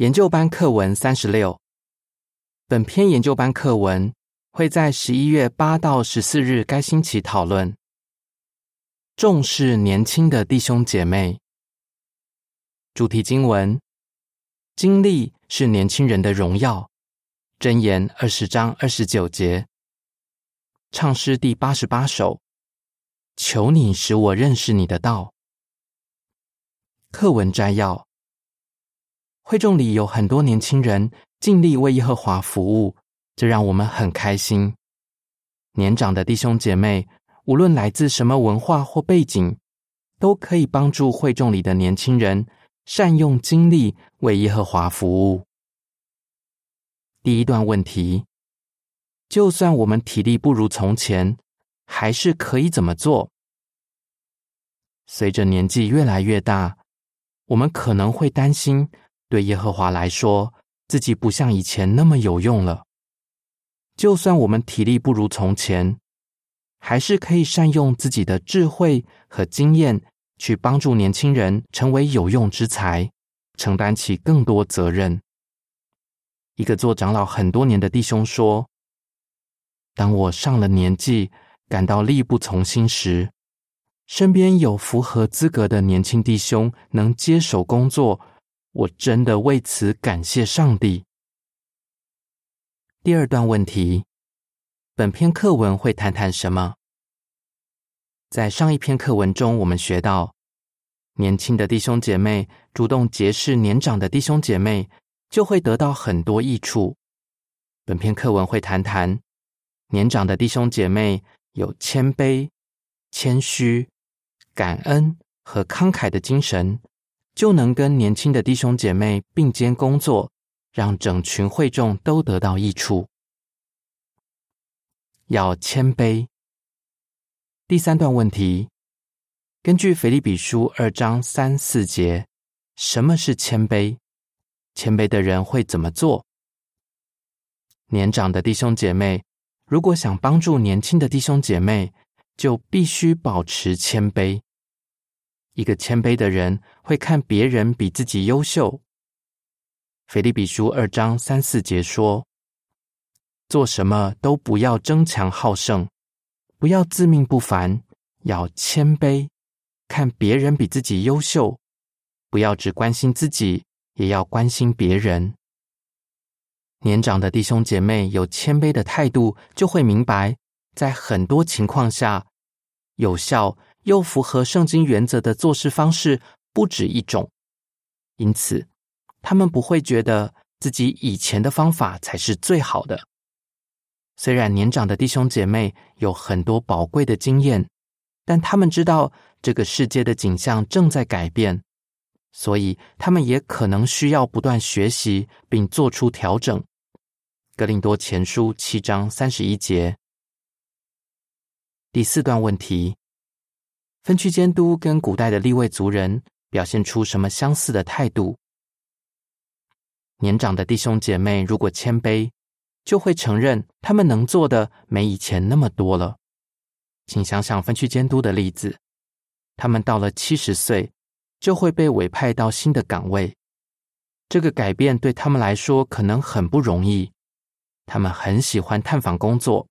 研究班课文三十六，本篇研究班课文会在十一月八到十四日该星期讨论。重视年轻的弟兄姐妹。主题经文：经历是年轻人的荣耀。箴言二十章二十九节。唱诗第八十八首。求你使我认识你的道。课文摘要。会众里有很多年轻人尽力为耶和华服务，这让我们很开心。年长的弟兄姐妹，无论来自什么文化或背景，都可以帮助会众里的年轻人善用精力为耶和华服务。第一段问题：就算我们体力不如从前，还是可以怎么做？随着年纪越来越大，我们可能会担心。对耶和华来说，自己不像以前那么有用了。就算我们体力不如从前，还是可以善用自己的智慧和经验，去帮助年轻人成为有用之才，承担起更多责任。一个做长老很多年的弟兄说：“当我上了年纪，感到力不从心时，身边有符合资格的年轻弟兄能接手工作。”我真的为此感谢上帝。第二段问题，本篇课文会谈谈什么？在上一篇课文中，我们学到，年轻的弟兄姐妹主动结识年长的弟兄姐妹，就会得到很多益处。本篇课文会谈谈，年长的弟兄姐妹有谦卑、谦虚、感恩和慷慨的精神。就能跟年轻的弟兄姐妹并肩工作，让整群会众都得到益处。要谦卑。第三段问题，根据腓立比书二章三四节，什么是谦卑？谦卑的人会怎么做？年长的弟兄姐妹如果想帮助年轻的弟兄姐妹，就必须保持谦卑。一个谦卑的人会看别人比自己优秀。腓立比书二章三四节说：“做什么都不要争强好胜，不要自命不凡，要谦卑，看别人比自己优秀，不要只关心自己，也要关心别人。”年长的弟兄姐妹有谦卑的态度，就会明白，在很多情况下有效。又符合圣经原则的做事方式不止一种，因此他们不会觉得自己以前的方法才是最好的。虽然年长的弟兄姐妹有很多宝贵的经验，但他们知道这个世界的景象正在改变，所以他们也可能需要不断学习并做出调整。格林多前书七章三十一节，第四段问题。分区监督跟古代的立位族人表现出什么相似的态度？年长的弟兄姐妹如果谦卑，就会承认他们能做的没以前那么多了。请想想分区监督的例子，他们到了七十岁就会被委派到新的岗位，这个改变对他们来说可能很不容易。他们很喜欢探访工作。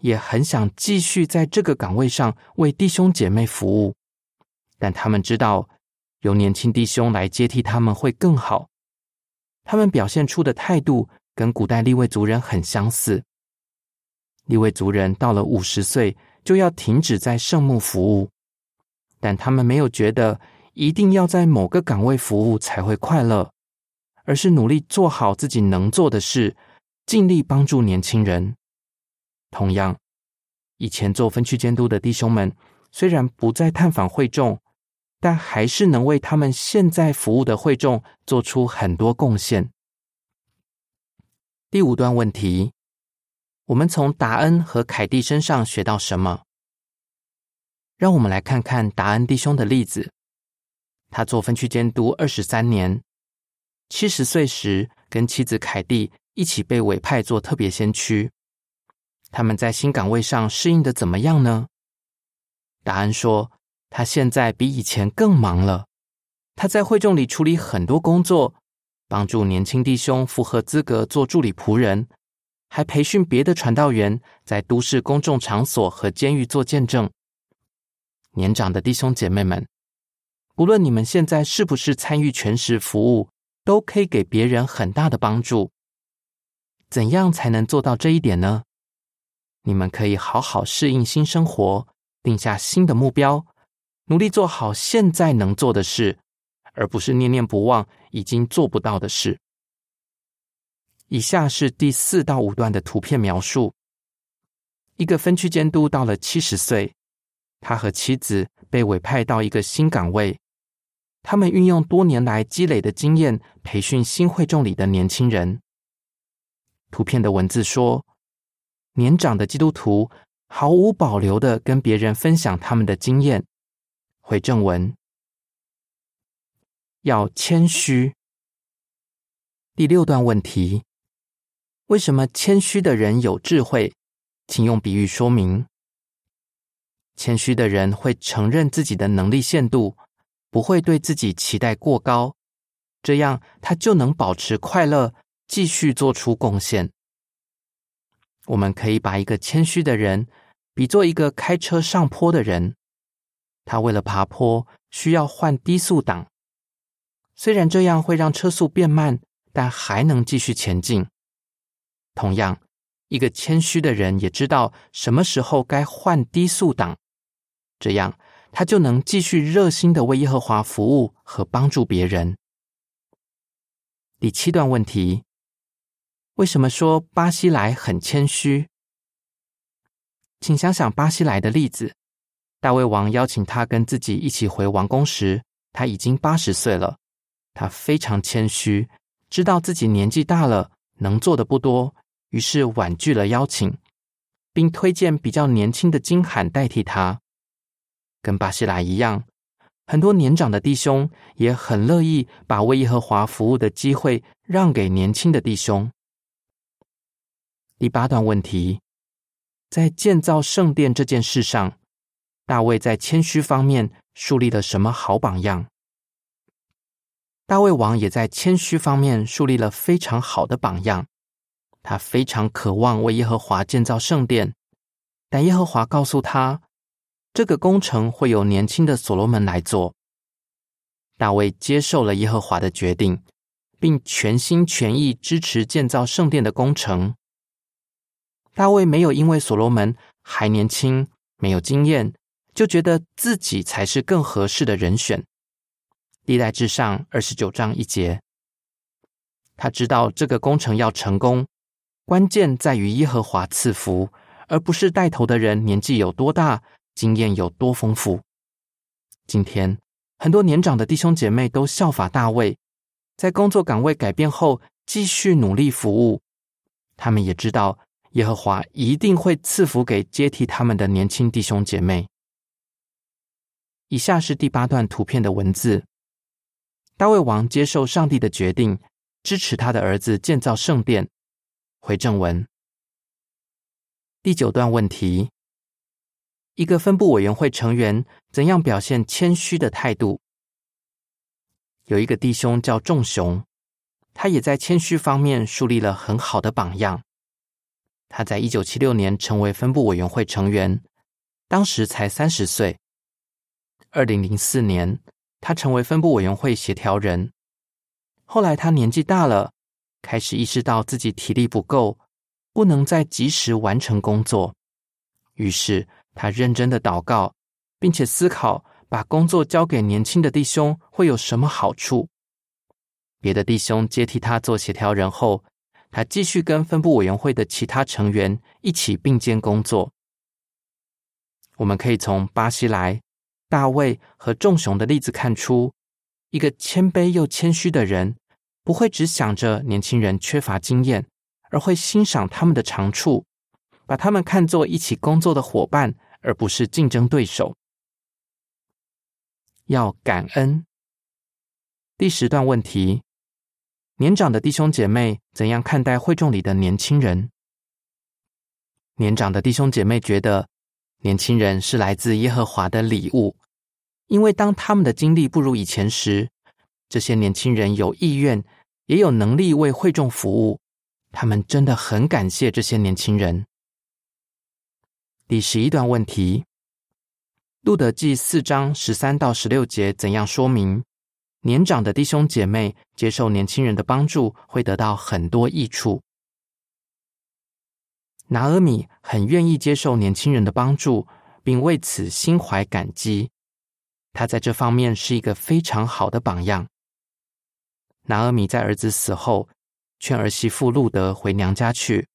也很想继续在这个岗位上为弟兄姐妹服务，但他们知道由年轻弟兄来接替他们会更好。他们表现出的态度跟古代立位族人很相似。立位族人到了五十岁就要停止在圣墓服务，但他们没有觉得一定要在某个岗位服务才会快乐，而是努力做好自己能做的事，尽力帮助年轻人。同样，以前做分区监督的弟兄们，虽然不再探访会众，但还是能为他们现在服务的会众做出很多贡献。第五段问题，我们从达恩和凯蒂身上学到什么？让我们来看看达恩弟兄的例子。他做分区监督二十三年，七十岁时跟妻子凯蒂一起被委派做特别先驱。他们在新岗位上适应的怎么样呢？答案说，他现在比以前更忙了。他在会众里处理很多工作，帮助年轻弟兄符合资格做助理仆人，还培训别的传道员在都市公众场所和监狱做见证。年长的弟兄姐妹们，无论你们现在是不是参与全时服务，都可以给别人很大的帮助。怎样才能做到这一点呢？你们可以好好适应新生活，定下新的目标，努力做好现在能做的事，而不是念念不忘已经做不到的事。以下是第四到五段的图片描述：一个分区监督到了七十岁，他和妻子被委派到一个新岗位，他们运用多年来积累的经验，培训新会众里的年轻人。图片的文字说。年长的基督徒毫无保留的跟别人分享他们的经验。回正文，要谦虚。第六段问题：为什么谦虚的人有智慧？请用比喻说明。谦虚的人会承认自己的能力限度，不会对自己期待过高，这样他就能保持快乐，继续做出贡献。我们可以把一个谦虚的人比作一个开车上坡的人，他为了爬坡需要换低速档，虽然这样会让车速变慢，但还能继续前进。同样，一个谦虚的人也知道什么时候该换低速档，这样他就能继续热心的为耶和华服务和帮助别人。第七段问题。为什么说巴西莱很谦虚？请想想巴西莱的例子。大卫王邀请他跟自己一起回王宫时，他已经八十岁了。他非常谦虚，知道自己年纪大了，能做的不多，于是婉拒了邀请，并推荐比较年轻的金罕代替他。跟巴西莱一样，很多年长的弟兄也很乐意把为耶和华服务的机会让给年轻的弟兄。第八段问题，在建造圣殿这件事上，大卫在谦虚方面树立了什么好榜样？大卫王也在谦虚方面树立了非常好的榜样。他非常渴望为耶和华建造圣殿，但耶和华告诉他，这个工程会由年轻的所罗门来做。大卫接受了耶和华的决定，并全心全意支持建造圣殿的工程。大卫没有因为所罗门还年轻、没有经验，就觉得自己才是更合适的人选。历代至上二十九章一节，他知道这个工程要成功，关键在于耶和华赐福，而不是带头的人年纪有多大、经验有多丰富。今天很多年长的弟兄姐妹都效法大卫，在工作岗位改变后继续努力服务。他们也知道。耶和华一定会赐福给接替他们的年轻弟兄姐妹。以下是第八段图片的文字：大卫王接受上帝的决定，支持他的儿子建造圣殿。回正文。第九段问题：一个分部委员会成员怎样表现谦虚的态度？有一个弟兄叫仲雄，他也在谦虚方面树立了很好的榜样。他在一九七六年成为分部委员会成员，当时才三十岁。二零零四年，他成为分部委员会协调人。后来他年纪大了，开始意识到自己体力不够，不能再及时完成工作。于是他认真的祷告，并且思考把工作交给年轻的弟兄会有什么好处。别的弟兄接替他做协调人后。他继续跟分部委员会的其他成员一起并肩工作。我们可以从巴西莱、大卫和众雄的例子看出，一个谦卑又谦虚的人，不会只想着年轻人缺乏经验，而会欣赏他们的长处，把他们看作一起工作的伙伴，而不是竞争对手。要感恩。第十段问题。年长的弟兄姐妹怎样看待会众里的年轻人？年长的弟兄姐妹觉得，年轻人是来自耶和华的礼物，因为当他们的经历不如以前时，这些年轻人有意愿，也有能力为会众服务，他们真的很感谢这些年轻人。第十一段问题，《路德记》四章十三到十六节怎样说明年长的弟兄姐妹接受年轻人的帮助会得到很多益处？拿俄米很愿意接受年轻人的帮助，并为此心怀感激。他在这方面是一个非常好的榜样。拿俄米在儿子死后，劝儿媳妇路德回娘家去。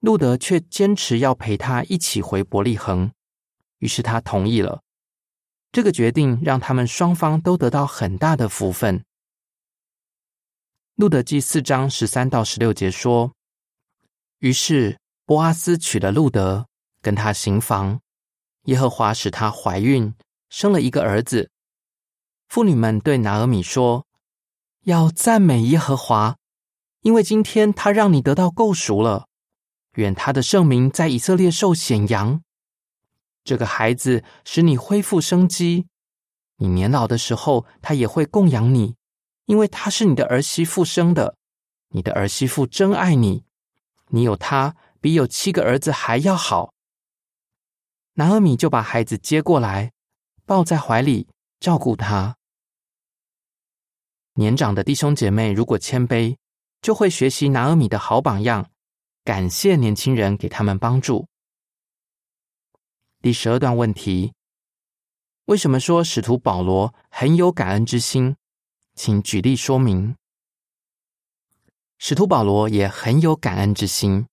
路德却坚持要陪他一起回伯利恒，于是他同意了。这个决定让他们双方都得到很大的福分。路德记四章十三到十六节说：“于是波阿斯娶了路德，跟他行房。耶和华使她怀孕，生了一个儿子。妇女们对拿俄米说：‘要赞美耶和华，因为今天他让你得到够赎了。’”愿他的圣名在以色列受显扬。这个孩子使你恢复生机，你年老的时候，他也会供养你，因为他是你的儿媳妇生的。你的儿媳妇真爱你，你有他比有七个儿子还要好。拿俄米就把孩子接过来，抱在怀里照顾他。年长的弟兄姐妹如果谦卑，就会学习拿俄米的好榜样。感谢年轻人给他们帮助。第十二段问题：为什么说使徒保罗很有感恩之心？请举例说明。使徒保罗也很有感恩之心，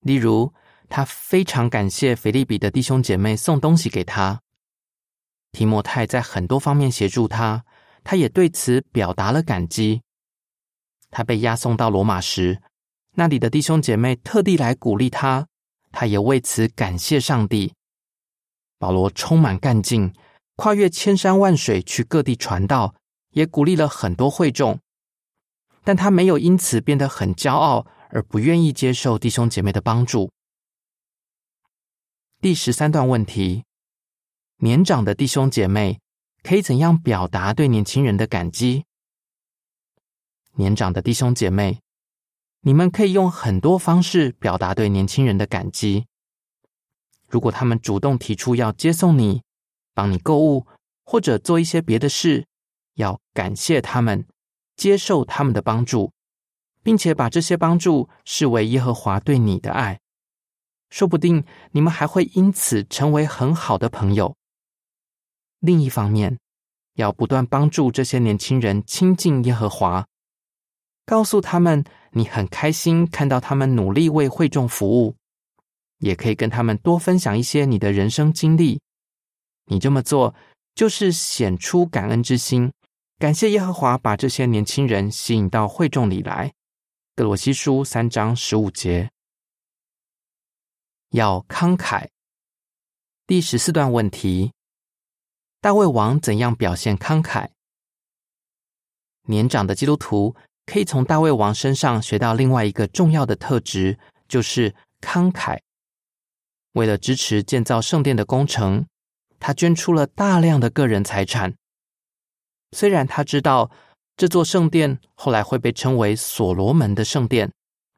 例如他非常感谢腓利比的弟兄姐妹送东西给他，提摩太在很多方面协助他，他也对此表达了感激。他被押送到罗马时。那里的弟兄姐妹特地来鼓励他，他也为此感谢上帝。保罗充满干劲，跨越千山万水去各地传道，也鼓励了很多会众。但他没有因此变得很骄傲，而不愿意接受弟兄姐妹的帮助。第十三段问题：年长的弟兄姐妹可以怎样表达对年轻人的感激？年长的弟兄姐妹。你们可以用很多方式表达对年轻人的感激。如果他们主动提出要接送你、帮你购物或者做一些别的事，要感谢他们，接受他们的帮助，并且把这些帮助视为耶和华对你的爱。说不定你们还会因此成为很好的朋友。另一方面，要不断帮助这些年轻人亲近耶和华，告诉他们。你很开心看到他们努力为会众服务，也可以跟他们多分享一些你的人生经历。你这么做就是显出感恩之心，感谢耶和华把这些年轻人吸引到会众里来。格罗西书三章十五节，要慷慨。第十四段问题：大卫王怎样表现慷慨？年长的基督徒。可以从大卫王身上学到另外一个重要的特质，就是慷慨。为了支持建造圣殿的工程，他捐出了大量的个人财产。虽然他知道这座圣殿后来会被称为所罗门的圣殿，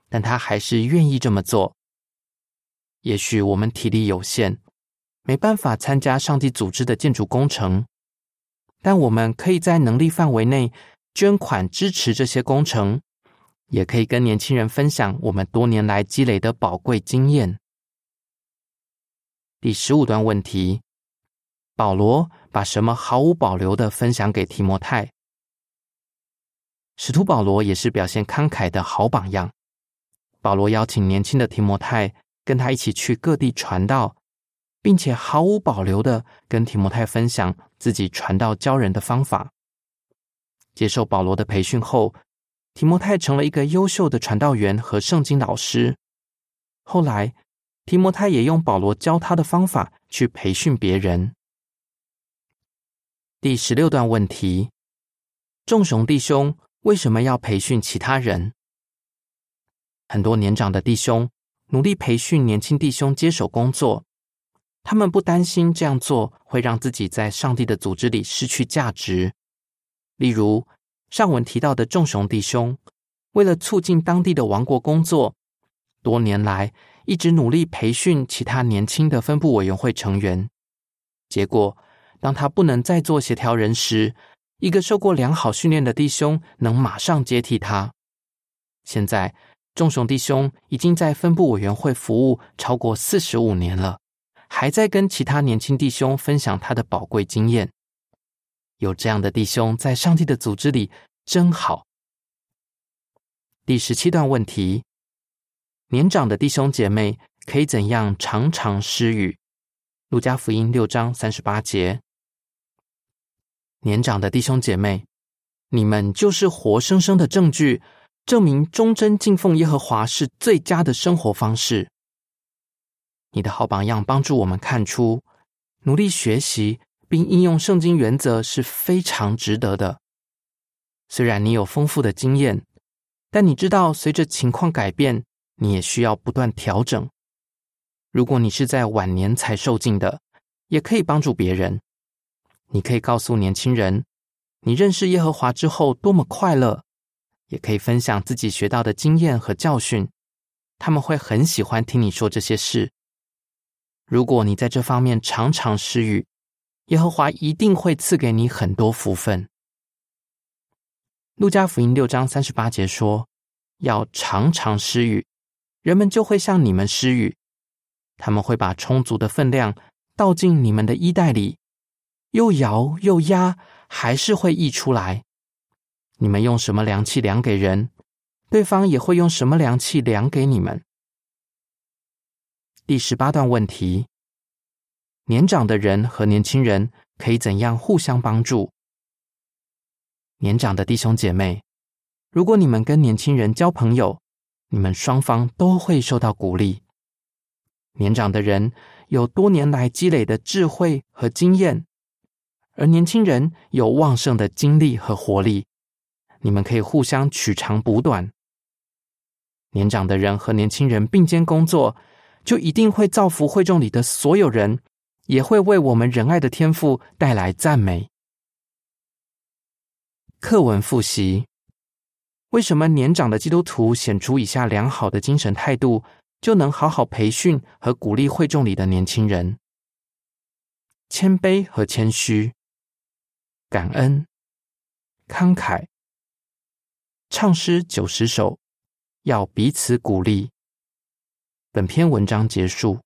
但他还是愿意这么做。也许我们体力有限，没办法参加上帝组织的建筑工程，但我们可以在能力范围内。捐款支持这些工程，也可以跟年轻人分享我们多年来积累的宝贵经验。第十五段问题：保罗把什么毫无保留的分享给提摩太？使徒保罗也是表现慷慨的好榜样。保罗邀请年轻的提摩太跟他一起去各地传道，并且毫无保留的跟提摩太分享自己传道教人的方法。接受保罗的培训后，提摩太成了一个优秀的传道员和圣经老师。后来，提摩太也用保罗教他的方法去培训别人。第十六段问题：众雄弟兄为什么要培训其他人？很多年长的弟兄努力培训年轻弟兄接手工作，他们不担心这样做会让自己在上帝的组织里失去价值。例如，上文提到的众雄弟兄，为了促进当地的王国工作，多年来一直努力培训其他年轻的分部委员会成员。结果，当他不能再做协调人时，一个受过良好训练的弟兄能马上接替他。现在，众雄弟兄已经在分部委员会服务超过四十五年了，还在跟其他年轻弟兄分享他的宝贵经验。有这样的弟兄在上帝的组织里真好。第十七段问题：年长的弟兄姐妹可以怎样常常施语？路加福音六章三十八节。年长的弟兄姐妹，你们就是活生生的证据，证明忠贞敬奉耶和华是最佳的生活方式。你的好榜样帮助我们看出，努力学习并应用圣经原则是非常值得的。虽然你有丰富的经验。但你知道，随着情况改变，你也需要不断调整。如果你是在晚年才受尽的，也可以帮助别人。你可以告诉年轻人，你认识耶和华之后多么快乐，也可以分享自己学到的经验和教训。他们会很喜欢听你说这些事。如果你在这方面常常施予，耶和华一定会赐给你很多福分。路加福音六章三十八节说：“要常常施予，人们就会向你们施予。他们会把充足的分量倒进你们的衣袋里，又摇又压，还是会溢出来。你们用什么量器量给人，对方也会用什么量器量给你们。”第十八段问题：年长的人和年轻人可以怎样互相帮助？年长的弟兄姐妹，如果你们跟年轻人交朋友，你们双方都会受到鼓励。年长的人有多年来积累的智慧和经验，而年轻人有旺盛的精力和活力，你们可以互相取长补短。年长的人和年轻人并肩工作，就一定会造福会众里的所有人，也会为我们仁爱的天赋带来赞美。课文复习：为什么年长的基督徒显出以下良好的精神态度，就能好好培训和鼓励会众里的年轻人？谦卑和谦虚，感恩，慷慨，唱诗九十首，要彼此鼓励。本篇文章结束。